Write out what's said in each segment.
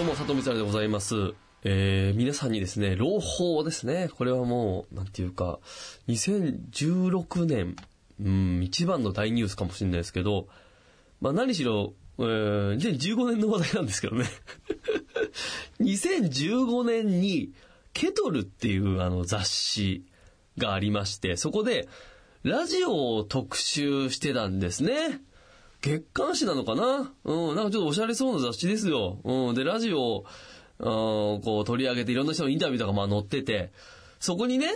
どうも、佐藤光晴でございます。えー、皆さんにですね、朗報ですね。これはもう、なんていうか、2016年、うん、一番の大ニュースかもしれないですけど、まあ何しろ、えー、2015年の話題なんですけどね。2015年に、ケトルっていうあの雑誌がありまして、そこで、ラジオを特集してたんですね。月刊誌なのかな？うん、なんかちょっとおしゃれそうな雑誌ですよ。うん、で、ラジオを、あーこう取り上げていろんな人のインタビューとかまあ載ってて、そこにね、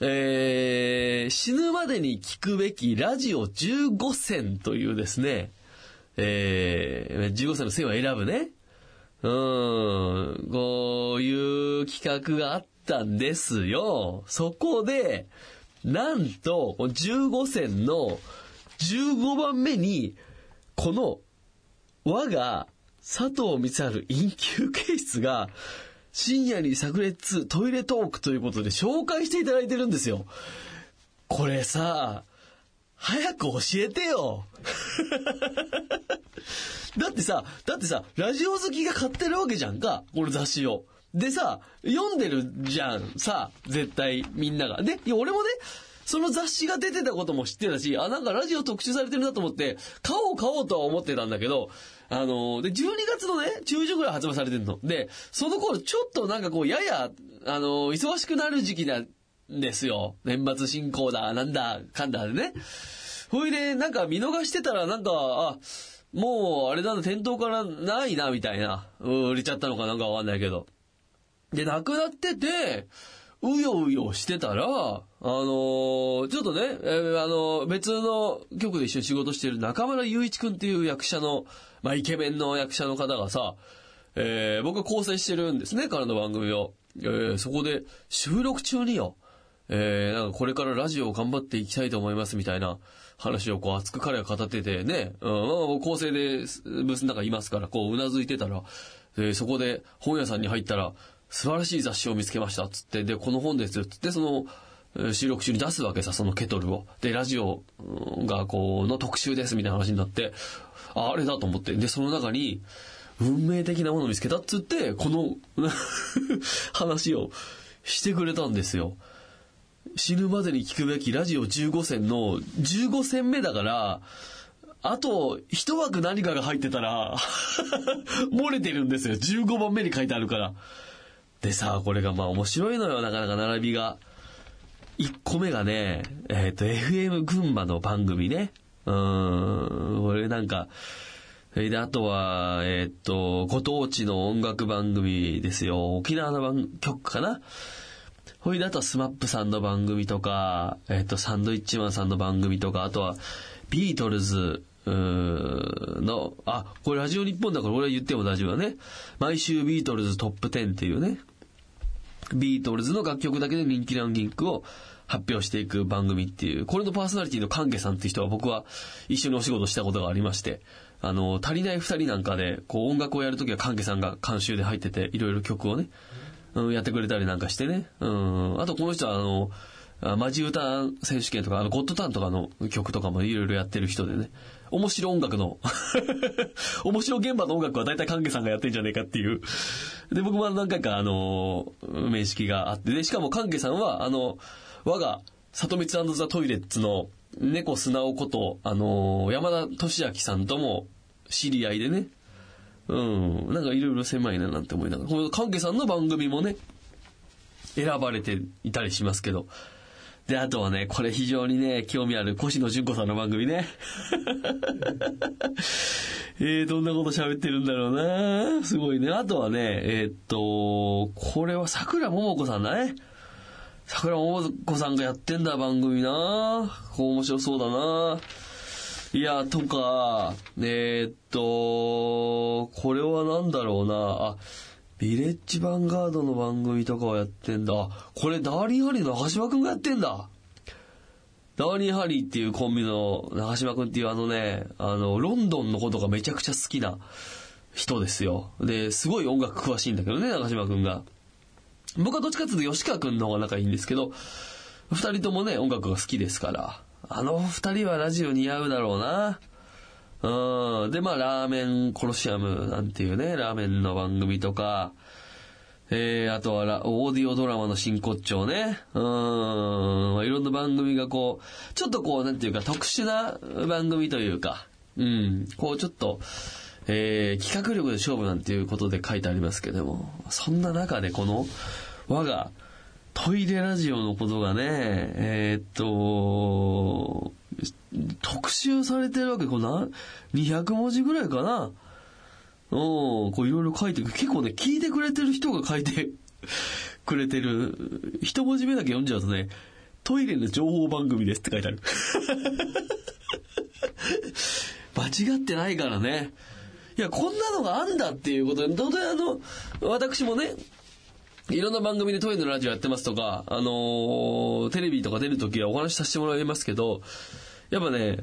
えー、死ぬまでに聞くべきラジオ15選というですね、えー、15選の線を選ぶね。うん、こういう企画があったんですよ。そこで、なんと、15選の15番目に、この、我が佐藤光晴陰休憩室が、深夜に炸裂トイレトークということで紹介していただいてるんですよ。これさ、早く教えてよ だってさ、だってさ、ラジオ好きが買ってるわけじゃんか、この雑誌を。でさ、読んでるじゃん、さ、絶対みんなが。で、いや俺もね、その雑誌が出てたことも知ってたし、あ、なんかラジオ特集されてるなと思って、買おう買おうとは思ってたんだけど、あのーで、12月のね、中旬ぐらい発売されてるの。で、その頃ちょっとなんかこう、やや、あのー忙しくなる時期なんですよ。年末進行だ、なんだ、かんだでね。ほいで、なんか見逃してたら、なんか、あ、もう、あれだな、店頭からないな、みたいな。うん売れちゃったのかなんかわかんないけど。で、なくなってて、うようよしてたら、あのーちょっとね、えーあのー別の局で一緒に仕事してる中村雄一くんっていう役者の、まあ、イケメンの役者の方がさ、えー僕が構成してるんですね、彼の番組を。えーそこで、収録中によ、えーなんかこれからラジオを頑張っていきたいと思いますみたいな話をこう熱く彼が語っててね、うん、まあ構成でブースの中いますから、こううなずいてたら、えーそこで本屋さんに入ったら、素晴らしい雑誌を見つけました、つって、で、この本ですよ、つって、その、収録中に出すわけさ、そのケトルを。で、ラジオが、こう、の特集です、みたいな話になって、あ、あれだと思って。で、その中に、運命的なものを見つけたっつって、この 話をしてくれたんですよ。死ぬまでに聞くべきラジオ15選の15選目だから、あと、一枠何かが入ってたら、漏れてるんですよ。15番目に書いてあるから。でさ、これがまあ面白いのよ、なかなか並びが。1個目がね、えっ、と、FM 群馬の番組ね。うん、これなんか、それで、あとは、えっ、と、ご当地の音楽番組ですよ。沖縄の番組かな。ほいで、あとは SMAP さんの番組とか、えっ、と、サンドウィッチマンさんの番組とか、あとは、ビートルズ、うーの、あ、これラジオ日本だから俺は言っても大丈夫だね。毎週ビートルズトップ10っていうね、ビートルズの楽曲だけで人気ランキングを発表していく番組っていう、これのパーソナリティの関係さんっていう人は僕は一緒にお仕事したことがありまして、あの、足りない二人なんかで、こう音楽をやるときは関係さんが監修で入ってて、いろいろ曲をね、うん、やってくれたりなんかしてね。うん。あとこの人はあの、マジ歌選手権とか、あの、ゴッドタンとかの曲とかもいろいろやってる人でね。面白音楽の、面白現場の音楽は大体関係さんがやってんじゃねえかっていう。で、僕も何回かあの、面識があって、で、しかも関係さんは、あの、我が、里光ザ・トイレッツの猫素直こと、あの、山田俊明さんとも知り合いでね。うん。なんかいろいろ狭いななんて思いながら。この関係さんの番組もね、選ばれていたりしますけど。で、あとはね、これ非常にね、興味ある越野純子さんの番組ね。えー、どんなこと喋ってるんだろうなすごいね。あとはね、えーっと、これは桜桃子さんだね。桜桃子さんがやってんだ番組なこう面白そうだないや、とか、えー、っと、これは何だろうな、あ、ビレッジヴァンガードの番組とかをやってんだ。これダーリンハリーの中島くんがやってんだ。ダーリンハリーっていうコンビの中島くんっていうあのね、あの、ロンドンのことがめちゃくちゃ好きな人ですよ。で、すごい音楽詳しいんだけどね、中島くんが。僕はどっちかっていうと吉川くんの方が仲いいんですけど、二人ともね、音楽が好きですから、あの二人はラジオ似合うだろうな。うん。で、まあ、ラーメンコロシアムなんていうね、ラーメンの番組とか、えー、あとは、オーディオドラマの真骨頂ね。うん。いろんな番組がこう、ちょっとこう、なんていうか、特殊な番組というか、うん。こう、ちょっと、えー、企画力で勝負なんていうことで書いてありますけども、そんな中でこの、我が、トイレラジオのことがね、えー、っと、特集されてるわけ、こな、200文字ぐらいかな？うん、こういろいろ書いて結構ね、聞いてくれてる人が書いて くれてる。一文字目だけ読んじゃうとね、トイレの情報番組ですって書いてある。間違ってないからね。いや、こんなのがあるんだっていうことで、当然あの、私もね、いろんな番組でトイレのラジオやってますとか、あのー、テレビとか出るときはお話しさせてもらいますけど、やっぱね、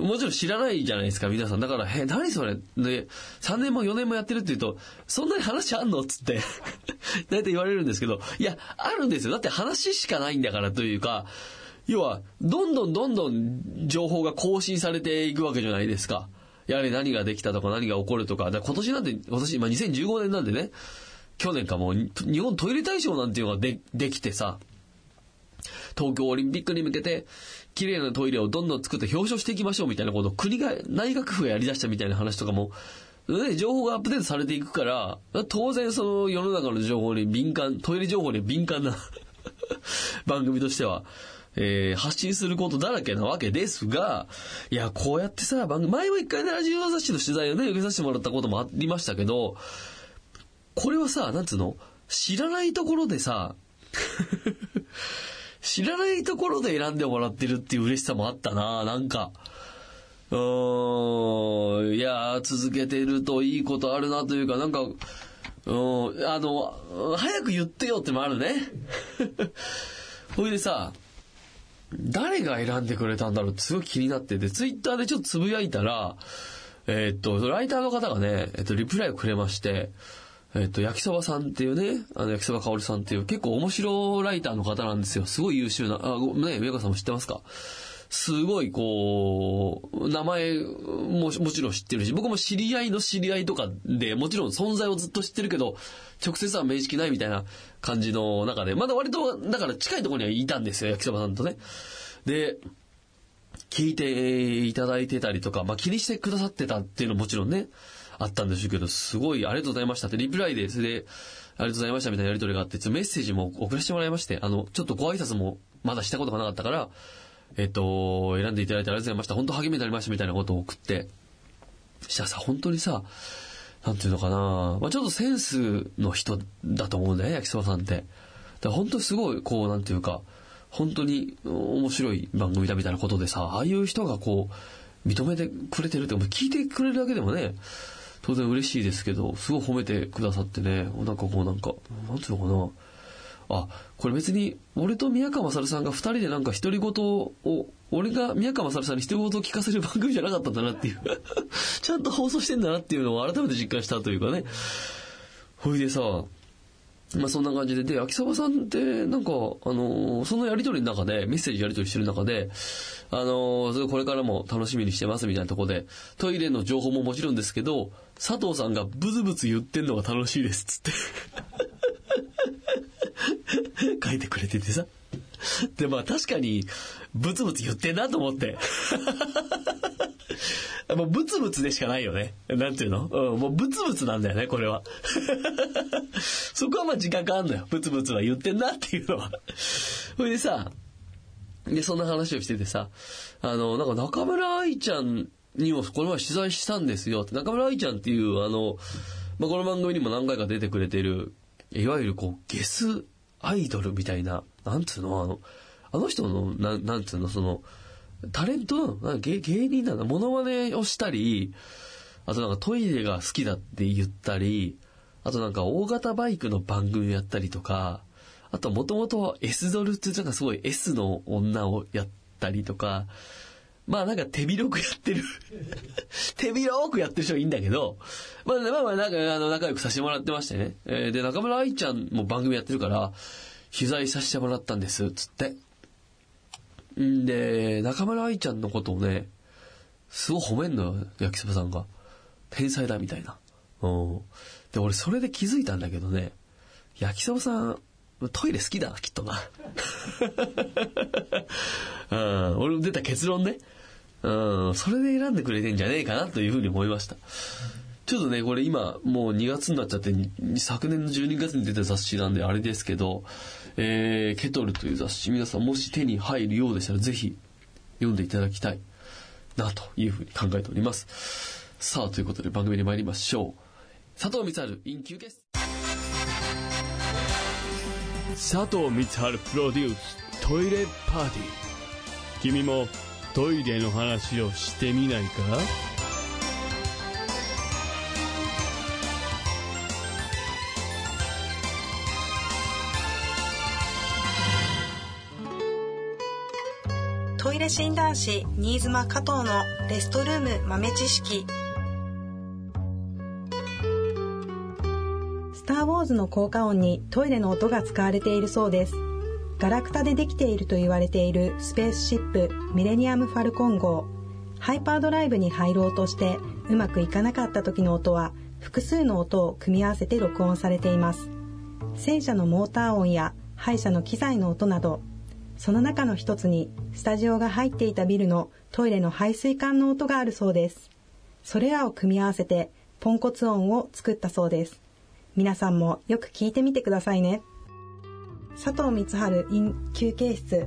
もちろん知らないじゃないですか、皆さん。だから、え、何それ？で、3年も4年もやってるって言うと、そんなに話あんの？つって、大体言われるんですけど、いや、あるんですよ。だって話しかないんだからというか、要は、どんどんどんどん情報が更新されていくわけじゃないですか。やはり何ができたとか何が起こるとか、だか今年なんて、今年、まあ、2015年なんでね、去年かもう、日本トイレ大賞なんていうのがで、できてさ、東京オリンピックに向けて、綺麗なトイレをどんどん作って表彰していきましょうみたいなことを国が、内閣府がやり出したみたいな話とかも、ね、情報がアップデートされていくから、当然その世の中の情報に敏感、トイレ情報に敏感な番組としては、えー、発信することだらけなわけですが、いや、こうやってさ、番組、前も一回ね、ラジオ雑誌の取材をね、受けさせてもらったこともありましたけど、これはさ、なんつうの？知らないところでさ、知らないところで選んでもらってるっていう嬉しさもあったな、なんか。うーん、いや、続けてるといいことあるなというか、なんか、うん、あの、早く言ってよってもあるね。ほいでさ、誰が選んでくれたんだろうってすごい気になってて、ツイッターでちょっとつぶやいたら、えー、っと、ライターの方がね、えっと、リプライをくれまして、えっと、焼きそばさんっていうね、あの、焼きそばかおりさんっていう結構面白ライターの方なんですよ。すごい優秀な、あ、ごね、宮川さんも知ってますか？すごいこう、名前ももちろん知ってるし、僕も知り合いの知り合いとかでもちろん存在をずっと知ってるけど、直接は面識ないみたいな感じの中で、まだ割と、だから近いところにはいたんですよ、焼きそばさんとね。で、聞いていただいてたりとか、まあ気にしてくださってたっていうのももちろんね、あったんでしょうけど、すごいありがとうございましたって、リプライで、それで、ありがとうございましたみたいなやりとりがあって、メッセージも送らせてもらいまして、あの、ちょっとご挨拶もまだしたことがなかったから、えっと、選んでいただいてありがとうございました。本当励みになりましたみたいなことを送って、したらさ、本当にさ、なんていうのかな、まあ、ちょっとセンスの人だと思うんだよね、焼きそばさんって。だから本当すごい、こう、なんていうか、本当に面白い番組だみたいなことでさ、ああいう人がこう、認めてくれてるって、聞いてくれるだけでもね、当然嬉しいですけど、すごい褒めてくださってね、なんかこうなんか、なんていうのかな、あ、これ別に、俺と宮川勝さんが二人でなんか独り言を、俺が宮川勝さんに独り言を聞かせる番組じゃなかったんだなっていう。ちゃんと放送してんだなっていうのを改めて実感したというかね。ほいでさ、まあそんな感じで、で、秋沢さんって、なんか、あのそのやりとりの中で、メッセージやりとりしてる中で、あのこれからも楽しみにしてますみたいなとこで、トイレの情報ももちろんですけど、佐藤さんがブツブツ言ってんのが楽しいですつって。書いてくれててさ。で、まあ確かに、ブツブツ言ってんなと思って。もうブツブツでしかないよね。なんていうの？うん、もうブツブツなんだよね、これは。そこはまあ自覚あんのよ。ブツブツは言ってんなっていうのは。それでさ、で、そんな話をしててさ、あの、なんか中村愛ちゃんにもこの前取材したんですよ。中村愛ちゃんっていう、あの、まあ、この番組にも何回か出てくれてる、いわゆるこう、ゲスアイドルみたいな、なんつうのあの、あの人の、ななんつうの、その、タレントなの芸芸人なんだ。モノマネをしたり、あとなんかトイレが好きだって言ったり、あとなんか大型バイクの番組やったりとか、あともともと S ドルってなんかすごい S の女をやったりとか、まあなんか手広くやってる 手広くやってる人はいいんだけど、まあまあまあなんかあの仲良くさせてもらってましてね。えーで、中村愛ちゃんも番組やってるから、取材させてもらったんです、つって。んで、中村愛ちゃんのことをね、すごい褒めんのよ、焼きそばさんが。天才だ、みたいな。うん。で、俺それで気づいたんだけどね、焼きそばさん、トイレ好きだな、きっとな。うん、俺の出た結論ね。うん、それで選んでくれてんじゃねえかなというふうに思いました。ちょっとね、これ今、もう2月になっちゃって、昨年の12月に出た雑誌なんであれですけど、えー、ケトルという雑誌、皆さんもし手に入るようでしたら、ぜひ読んでいただきたいな、というふうに考えております。さあ、ということで番組に参りましょう。佐藤光春、イン休憩室。佐藤光春プロデューストイレパーティー君もトイレの話をしてみないか？イレ診断士新妻加藤のレストルーム豆知識。スター・ウォーズの効果音にトイレの音が使われているそうです。ガラクタでできていると言われているスペースシップミレニアム・ファルコン号。ハイパードライブに入ろうとしてうまくいかなかった時の音は複数の音を組み合わせて録音されています。戦車のモーター音や歯医者の機材の音などその中の一つにスタジオが入っていたビルのトイレの排水管の音があるそうです。それらを組み合わせてポンコツ音を作ったそうです。皆さんもよく聞いてみてくださいね。佐藤光春 in 休憩室